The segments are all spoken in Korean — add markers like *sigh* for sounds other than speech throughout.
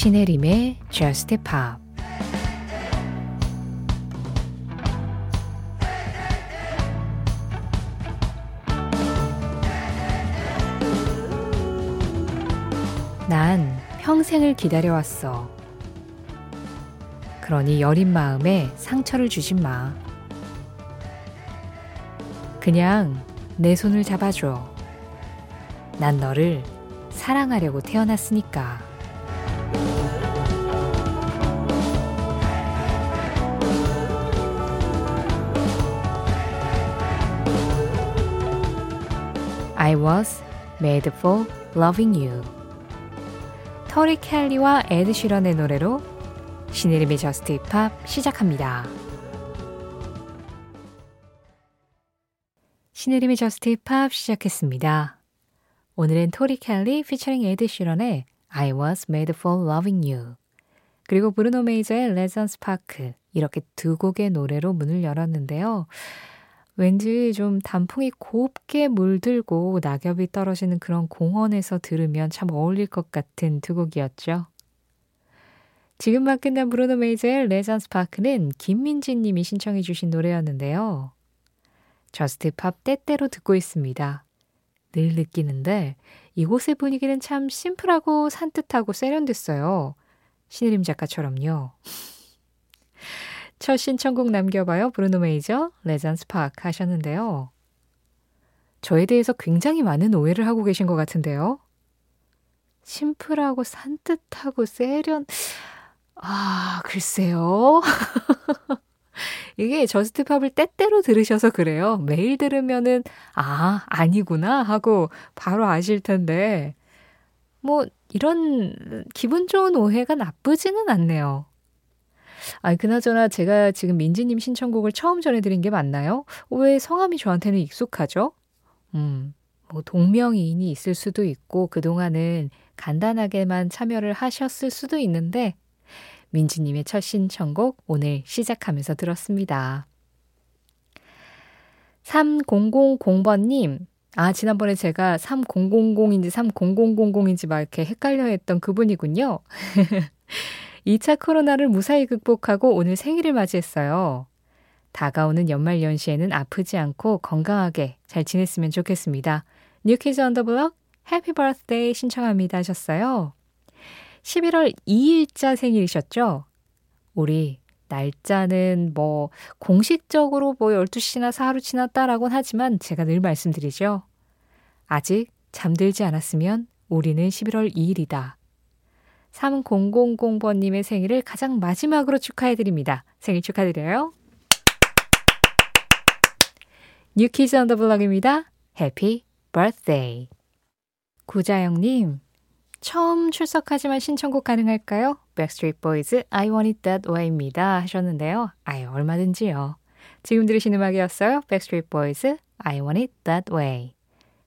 신혜림의 Just Pop 난 평생을 기다려왔어. 그러니 여린 마음에 상처를 주진 마. 그냥 내 손을 잡아줘. 난 너를 사랑하려고 태어났으니까. I was made for loving you. 토리 켈리와 에드 시런의 노래로 신혜림의 Just Pop 시작합니다. 신혜림의 Just Pop 시작했습니다. 오늘은 토리 켈리 피처링 에드 시런의 I was made for loving you 그리고 브루노 메이저의 Regent's Park 이렇게 두 곡의 노래로 문을 열었는데요. 왠지 좀 단풍이 곱게 물들고 낙엽이 떨어지는 그런 공원에서 들으면 참 어울릴 것 같은 두 곡이었죠. 지금 막 끝난 브루노 메이저의 Regent's Park는 김민지 님이 신청해 주신 노래였는데요. Just Pop 때때로 듣고 있습니다. 늘 느끼는데 이곳의 분위기는 참 심플하고 산뜻하고 세련됐어요. 신혜림 작가처럼요. 첫 신청곡 남겨봐요. 브루노 메이저, Regent's Park 하셨는데요. 저에 대해서 굉장히 많은 오해를 하고 계신 것 같은데요. 심플하고 산뜻하고 세련, 아, 글쎄요. *laughs* 이게 저스트팝을 때때로 들으셔서 그래요. 매일 들으면은, 아, 아니구나 하고 바로 아실 텐데, 뭐, 이런 기분 좋은 오해가 나쁘지는 않네요. 아니, 그나저나 제가 지금 민지님 신청곡을 처음 전해드린 게 맞나요? 왜 성함이 저한테는 익숙하죠? 음, 뭐, 동명이인이 있을 수도 있고, 그동안은 간단하게만 참여를 하셨을 수도 있는데, 민지님의 첫 신청곡 오늘 시작하면서 들었습니다. 3000번님, 아, 지난번에 제가 3000인지 3000인지 막 이렇게 헷갈려 했던 그분이군요. *laughs* 2차 코로나를 무사히 극복하고 오늘 생일을 맞이했어요. 다가오는 연말 연시에는 아프지 않고 건강하게 잘 지냈으면 좋겠습니다. New Kids on the Block Happy Birthday 신청합니다 하셨어요. 11월 2일자 생일이셨죠? 우리 날짜는 뭐 공식적으로 뭐 12시나 하루 지났다라고는 하지만 제가 늘 말씀드리죠. 아직 잠들지 않았으면 우리는 11월 2일이다. 3000번님의 생일을 가장 마지막으로 축하해드립니다. 생일 축하드려요. New Kids on the Block입니다. Happy 버스데이. 구자영님, 처음 출석하지만 신청곡 가능할까요? Backstreet Boys I Want It That Way입니다. 하셨는데요. 아유, 얼마든지요. 지금 들으신 음악이었어요. Backstreet Boys I Want It That Way.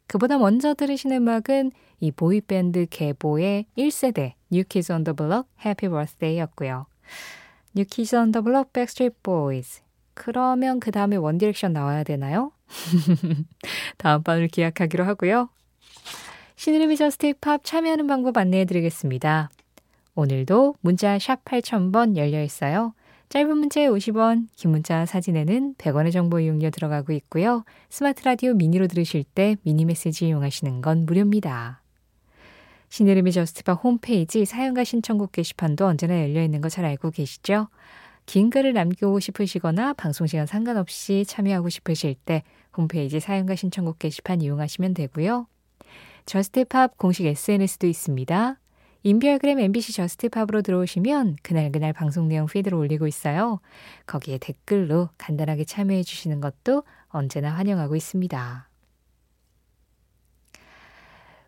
그보다 먼저 들으신 음악은 이 보이밴드 계보의 1세대 New Kids on the Block Happy Birthday였고요. New Kids on the Block Backstreet Boys. 그러면 그 다음에 One Direction 나와야 되나요? *laughs* 다음 번을 기약하기로 하고요. 신혜림의 Just Pop 참여하는 방법 안내해 드리겠습니다. 오늘도 문자 샵 8000번 열려 있어요. 짧은 문자에 50원, 긴 문자 사진에는 100원의 정보 이용료 들어가고 있고요. 스마트 라디오 미니로 들으실 때 미니 메시지 이용하시는 건 무료입니다. 신혜림의 Just Pop 홈페이지 사연과 신청곡 게시판도 언제나 열려 있는 거 잘 알고 계시죠? 긴 글을 남기고 싶으시거나 방송시간 상관없이 참여하고 싶으실 때 홈페이지 사연과 신청곡 게시판 이용하시면 되고요. Just Pop 공식 SNS도 있습니다. 인별그램 MBC Just Pop으로 들어오시면 그날그날 방송 내용 피드로 올리고 있어요. 거기에 댓글로 간단하게 참여해 주시는 것도 언제나 환영하고 있습니다.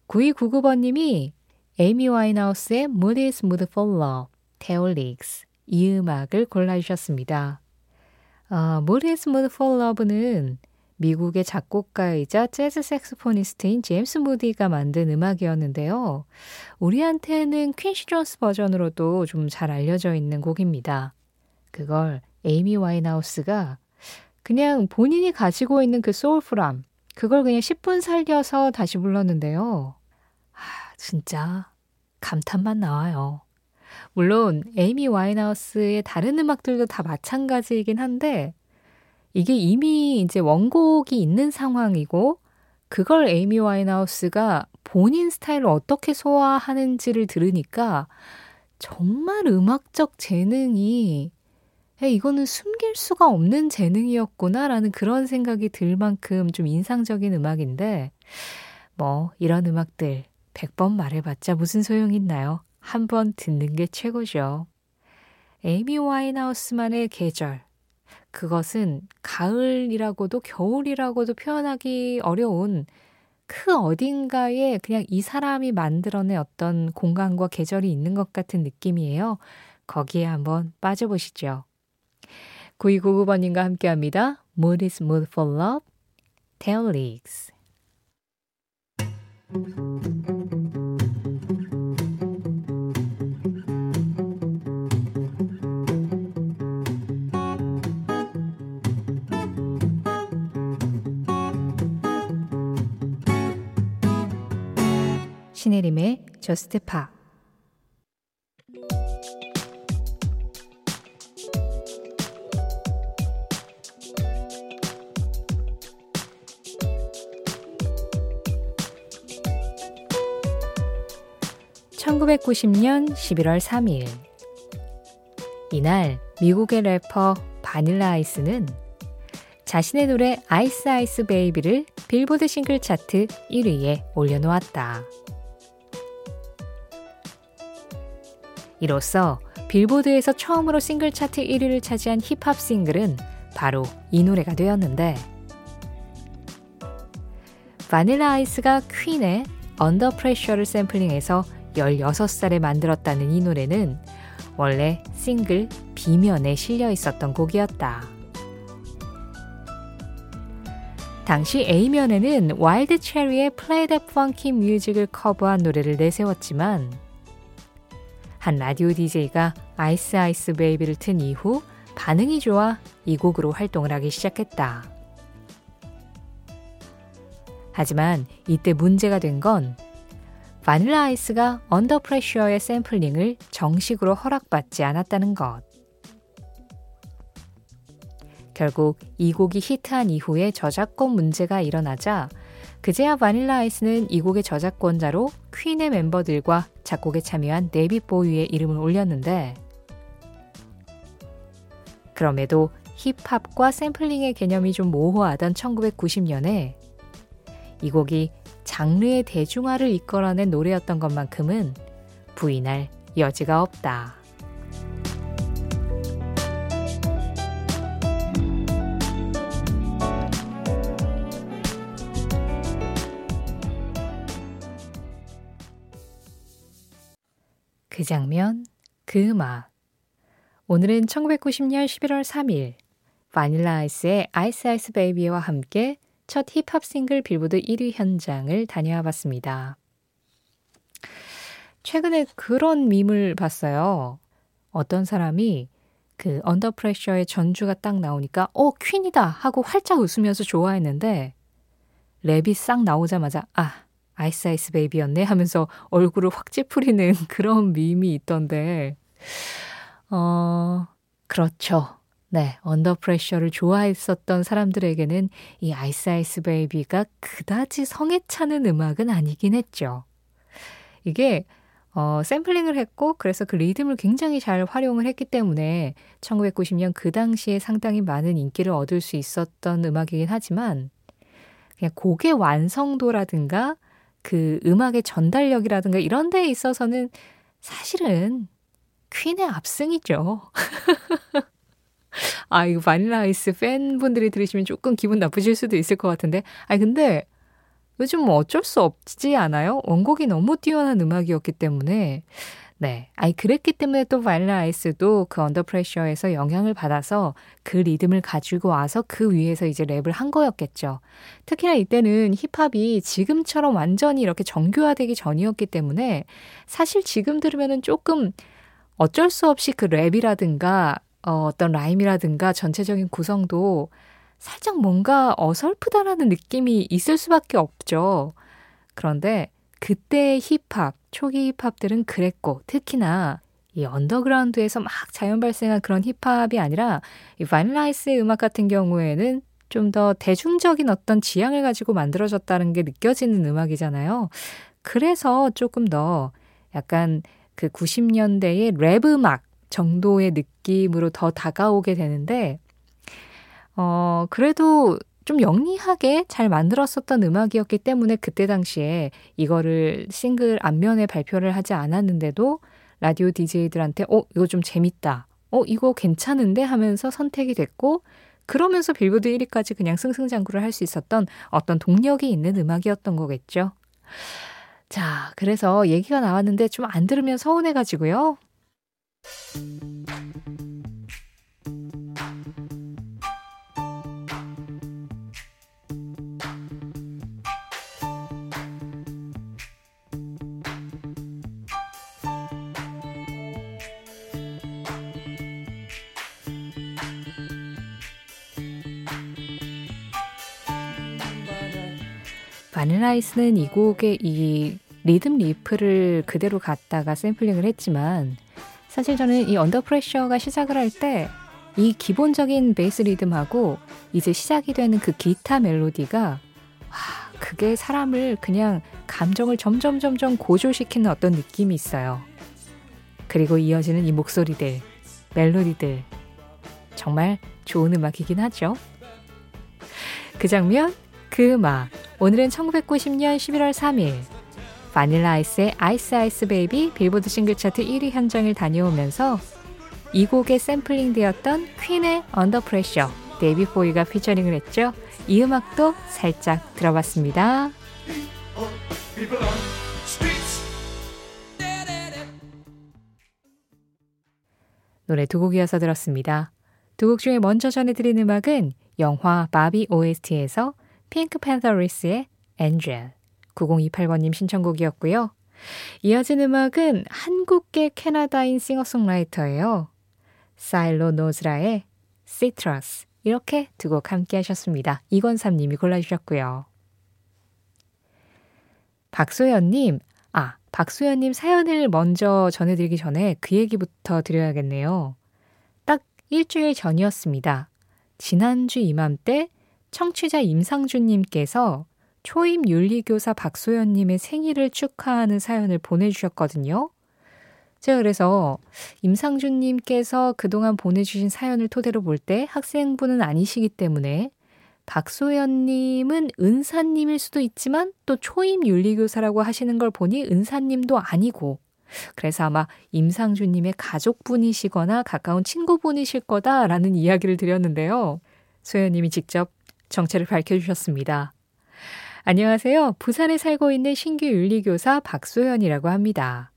9299번님이 에이미 와인하우스의 Moody's Mood for Love, Licks 이 음악을 골라주셨습니다. 어, Mood is Mood for Love는 미국의 작곡가이자 재즈 색스포니스트인 제임스 무디가 만든 음악이었는데요. 우리한테는 퀸시 존스 버전으로도 좀 잘 알려져 있는 곡입니다. 그걸 에이미 와인하우스가 그냥 본인이 가지고 있는 그 소울풀함, 그걸 그냥 10분 살려서 다시 불렀는데요. 아, 진짜 감탄만 나와요. 물론 에이미 와인하우스의 다른 음악들도 다 마찬가지이긴 한데 이게 이미 이제 원곡이 있는 상황이고 그걸 에이미 와인하우스가 본인 스타일을 어떻게 소화하는지를 들으니까 정말 음악적 재능이 이거는 숨길 수가 없는 재능이었구나라는 그런 생각이 들 만큼 좀 인상적인 음악인데 뭐 이런 음악들 100번 말해봤자 무슨 소용 있나요? 한 번 듣는 게 최고죠. 에이미 와인하우스만의 계절. 그것은 가을이라고도 겨울이라고도 표현하기 어려운 그 어딘가에 그냥 이 사람이 만들어낸 어떤 공간과 계절이 있는 것 같은 느낌이에요. 거기에 한번 빠져보시죠. 9299번님과 함께 합니다. Mood is mood for love, Tail Leagues. 신혜림의 저스트 파 1990년 11월 3일. 이날 미국의 래퍼 바닐라 아이스는 자신의 노래 Ice Ice Baby를 빌보드 싱글 차트 1위에 올려놓았다. 이로써 빌보드에서 처음으로 싱글 차트 1위를 차지한 힙합 싱글은 바로 이 노래가 되었는데 바닐라 아이스가 퀸의 Under Pressure를 샘플링해서 16살에 만들었다는 이 노래는 원래 싱글 B면에 실려 있었던 곡이었다. 당시 A면에는 와일드 체리의 Play That Funky Music을 커버한 노래를 내세웠지만 한 라디오 DJ가 Ice Ice Baby를 튼 이후 반응이 좋아 이 곡으로 활동을 하기 시작했다. 하지만 이때 문제가 된 건 바닐라 아이스가 Under Pressure의 샘플링을 정식으로 허락받지 않았다는 것. 결국 이 곡이 히트한 이후에 저작권 문제가 일어나자 그제야 바닐라 아이스는 이 곡의 저작권자로 퀸의 멤버들과 작곡에 참여한 데이비드 보위의 이름을 올렸는데 그럼에도 힙합과 샘플링의 개념이 좀 모호하던 1990년에 이 곡이 장르의 대중화를 이끌어낸 노래였던 것만큼은 부인할 여지가 없다. 그 장면, 그 음악. 오늘은 1990년 11월 3일 바닐라 아이스의 Ice Ice Baby와 함께 첫 힙합 싱글 빌보드 1위 현장을 다녀와 봤습니다. 최근에 그런 밈을 봤어요. 어떤 사람이 그 Under Pressure의 전주가 딱 나오니까 어 퀸이다 하고 활짝 웃으면서 좋아했는데 랩이 싹 나오자마자 아 Ice Ice Baby였네 하면서 얼굴을 확 찌푸리는 *laughs* 그런 밈이 있던데 어 그렇죠. 네, Under Pressure를 좋아했었던 사람들에게는 이 Ice Ice Baby가 그다지 성에 차는 음악은 아니긴 했죠. 이게 어, 샘플링을 했고 그래서 그 리듬을 굉장히 잘 활용을 했기 때문에 1990년 그 당시에 상당히 많은 인기를 얻을 수 있었던 음악이긴 하지만 그냥 곡의 완성도라든가 그 음악의 전달력이라든가 이런 데에 있어서는 사실은 퀸의 압승이죠. *laughs* 아, 이거 바닐라 아이스 팬분들이 들으시면 조금 기분 나쁘실 수도 있을 것 같은데. 아니, 근데 요즘 뭐 어쩔 수 없지 않아요? 원곡이 너무 뛰어난 음악이었기 때문에. 네. 아니, 그랬기 때문에 또 바닐라 아이스도 그 언더 프레셔에서 영향을 받아서 그 리듬을 가지고 와서 그 위에서 이제 랩을 한 거였겠죠. 특히나 이때는 힙합이 지금처럼 완전히 이렇게 정교화되기 전이었기 때문에 사실 지금 들으면은 조금 어쩔 수 없이 그 랩이라든가 어, 어떤 라임이라든가 전체적인 구성도 살짝 뭔가 어설프다라는 느낌이 있을 수밖에 없죠. 그런데 그때의 힙합, 초기 힙합들은 그랬고, 특히나 이 언더그라운드에서 막 자연 발생한 그런 힙합이 아니라 이 바닐라 아이스의 음악 같은 경우에는 좀 더 대중적인 어떤 지향을 가지고 만들어졌다는 게 느껴지는 음악이잖아요. 그래서 조금 더 약간 그 90년대의 랩 음악 정도의 느낌으로 더 다가오게 되는데, 어, 그래도 좀 영리하게 잘 만들었었던 음악이었기 때문에 그때 당시에 이거를 싱글 앞면에 발표를 하지 않았는데도 라디오 DJ들한테 어, 이거 좀 재밌다. 어, 이거 괜찮은데 하면서 선택이 됐고 그러면서 빌보드 1위까지 그냥 승승장구를 할 수 있었던 어떤 동력이 있는 음악이었던 거겠죠. 자, 그래서 얘기가 나왔는데 좀 안 들으면 서운해가지고요. 바닐라 아이스는 이 곡의 이 리듬 riff를 그대로 갖다가 샘플링을 했지만 사실 저는 이 Under Pressure가 시작을 할 때 이 기본적인 베이스 리듬하고 이제 시작이 되는 그 기타 멜로디가 와, 그게 사람을 그냥 감정을 점점 점점 고조시키는 어떤 느낌이 있어요. 그리고 이어지는 이 목소리들, 멜로디들 정말 좋은 음악이긴 하죠. 그 장면, 그 음악. 오늘은 1990년 11월 3일 바닐라 아이스의 Ice Ice Baby 빌보드 싱글 차트 1위 현장을 다녀오면서 이 곡에 샘플링 되었던 퀸의 Under Pressure 데이비드 보위가 피처링을 했죠. 이 음악도 살짝 들어봤습니다. 노래 두 곡 이어서 들었습니다. 두 곡 중에 먼저 전해드린 음악은 영화 바비 OST에서 핑크 팬서리스의 Angel 9028번님 신청곡이었고요. 이어진 음악은 한국계 캐나다인 싱어송라이터예요. 사일로 노즈라의 Citrus 이렇게 두 곡 함께 하셨습니다. 이건삼님이 골라주셨고요. 박소연님, 아, 박소연님 사연을 먼저 전해드리기 전에 그 얘기부터 드려야겠네요. 딱 일주일 전이었습니다. 지난주 이맘때 청취자 임상준님께서 초임 윤리교사 박소연님의 생일을 축하하는 사연을 보내주셨거든요. 제가 그래서 임상준님께서 그동안 보내주신 사연을 토대로 볼 때 학생분은 아니시기 때문에 박소연님은 은사님일 수도 있지만 또 초임 윤리교사라고 하시는 걸 보니 은사님도 아니고 그래서 아마 임상준님의 가족분이시거나 가까운 친구분이실 거다라는 이야기를 드렸는데요. 소연님이 직접 정체를 밝혀주셨습니다. 안녕하세요. 부산에 살고 있는 신규 윤리교사 박소연이라고 합니다.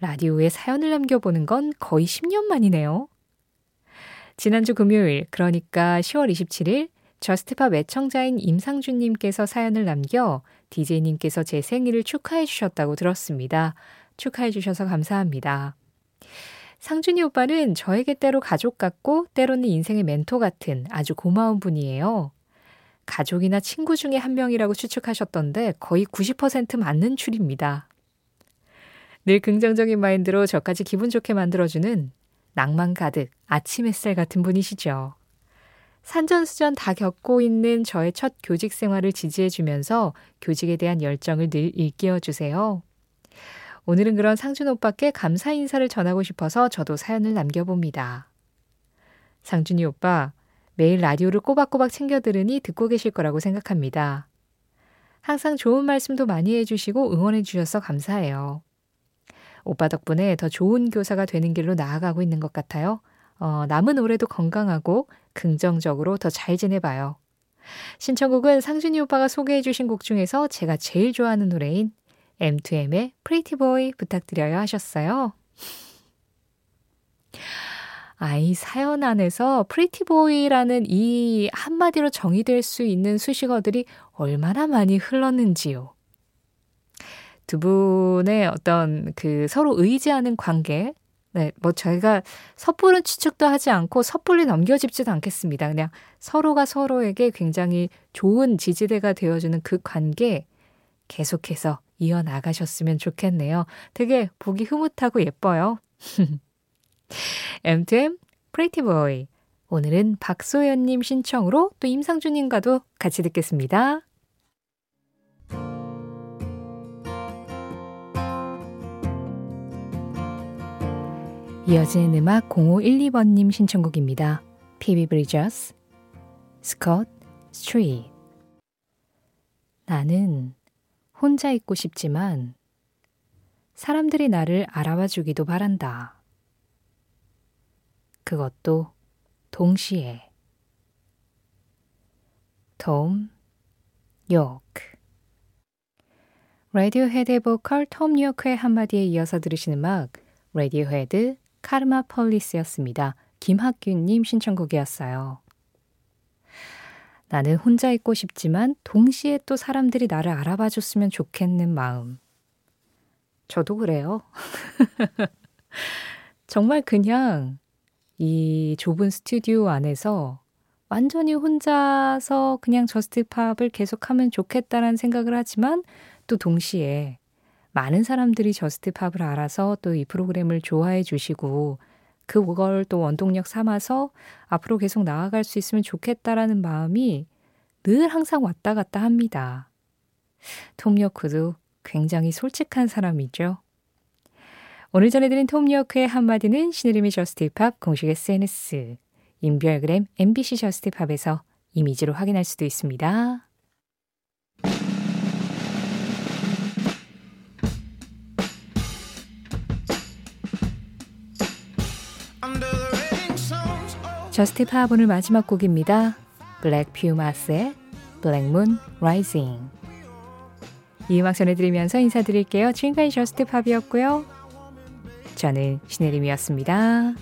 라디오에 사연을 남겨보는 건 거의 10년 만이네요. 지난주 금요일, 그러니까 10월 27일, Just Pop 애청자인 임상준님께서 사연을 남겨 DJ님께서 제 생일을 축하해 주셨다고 들었습니다. 축하해 주셔서 감사합니다. 상준이 오빠는 저에게 때로 가족 같고 때로는 인생의 멘토 같은 아주 고마운 분이에요. 가족이나 친구 중에 한 명이라고 추측하셨던데 거의 90% 맞는 추리입니다. 늘 긍정적인 마인드로 저까지 기분 좋게 만들어주는 낭만 가득 아침 햇살 같은 분이시죠. 산전수전 다 겪고 있는 저의 첫 교직 생활을 지지해주면서 교직에 대한 열정을 늘 일깨워주세요. 오늘은 그런 상준 오빠께 감사 인사를 전하고 싶어서 저도 사연을 남겨봅니다. 상준이 오빠, 매일 라디오를 꼬박꼬박 챙겨 들으니 듣고 계실 거라고 생각합니다. 항상 좋은 말씀도 많이 해주시고 응원해 주셔서 감사해요. 오빠 덕분에 더 좋은 교사가 되는 길로 나아가고 있는 것 같아요. 어, 남은 올해도 건강하고 긍정적으로 더 잘 지내봐요. 신청곡은 상준이 오빠가 소개해 주신 곡 중에서 제가 제일 좋아하는 노래인 M2M의 Pretty Boy 부탁드려요 하셨어요. 아이 사연 안에서 Boy라는 이 한마디로 정의될 수 있는 수식어들이 얼마나 많이 흘렀는지요. 두 분의 어떤 그 서로 의지하는 관계, 네, 뭐 저희가 섣부른 추측도 하지 않고 섣불리 넘겨짚지도 않겠습니다. 그냥 서로가 서로에게 굉장히 좋은 지지대가 되어주는 그 관계 계속해서 이어나가셨으면 좋겠네요. 되게 보기 흐뭇하고 예뻐요. *laughs* M2M Pretty Boy. 오늘은 박소연님 신청으로 또 임상준님과도 같이 듣겠습니다. 이어지는 음악 0512번님 신청곡입니다. 피비 브리저스, Scott Street. 나는 혼자 있고 싶지만 사람들이 나를 알아봐 주기도 바란다. 그것도 동시에. 톰 요크 라디오헤드의 보컬 톰 요크의 한마디에 이어서 들으신 음악 라디오헤드 Karma Police였습니다. 김학균님 신청곡이었어요. 나는 혼자 있고 싶지만 동시에 또 사람들이 나를 알아봐 줬으면 좋겠는 마음. 저도 그래요. *laughs* 정말 그냥 이 좁은 스튜디오 안에서 완전히 혼자서 그냥 Just Pop을 계속하면 좋겠다라는 생각을 하지만 또 동시에 많은 사람들이 저스트 팝을 알아서 또 이 프로그램을 좋아해 주시고 그걸 또 원동력 삼아서 앞으로 계속 나아갈 수 있으면 좋겠다라는 마음이 늘 항상 왔다 갔다 합니다. 톰 요크도 굉장히 솔직한 사람이죠. 오늘 전해드린 톰 요크의 한마디는 신의림의 저스티팝 공식 SNS, 인별그램 MBC 저스티팝에서 이미지로 확인할 수도 있습니다. Just Pop 오늘 마지막 곡입니다. 블랙 퓨마스의 Black Moon Rising 이 음악 전해드리면서 인사드릴게요. 지금까지 Just Pop이었고요. 저는 신혜림이었습니다.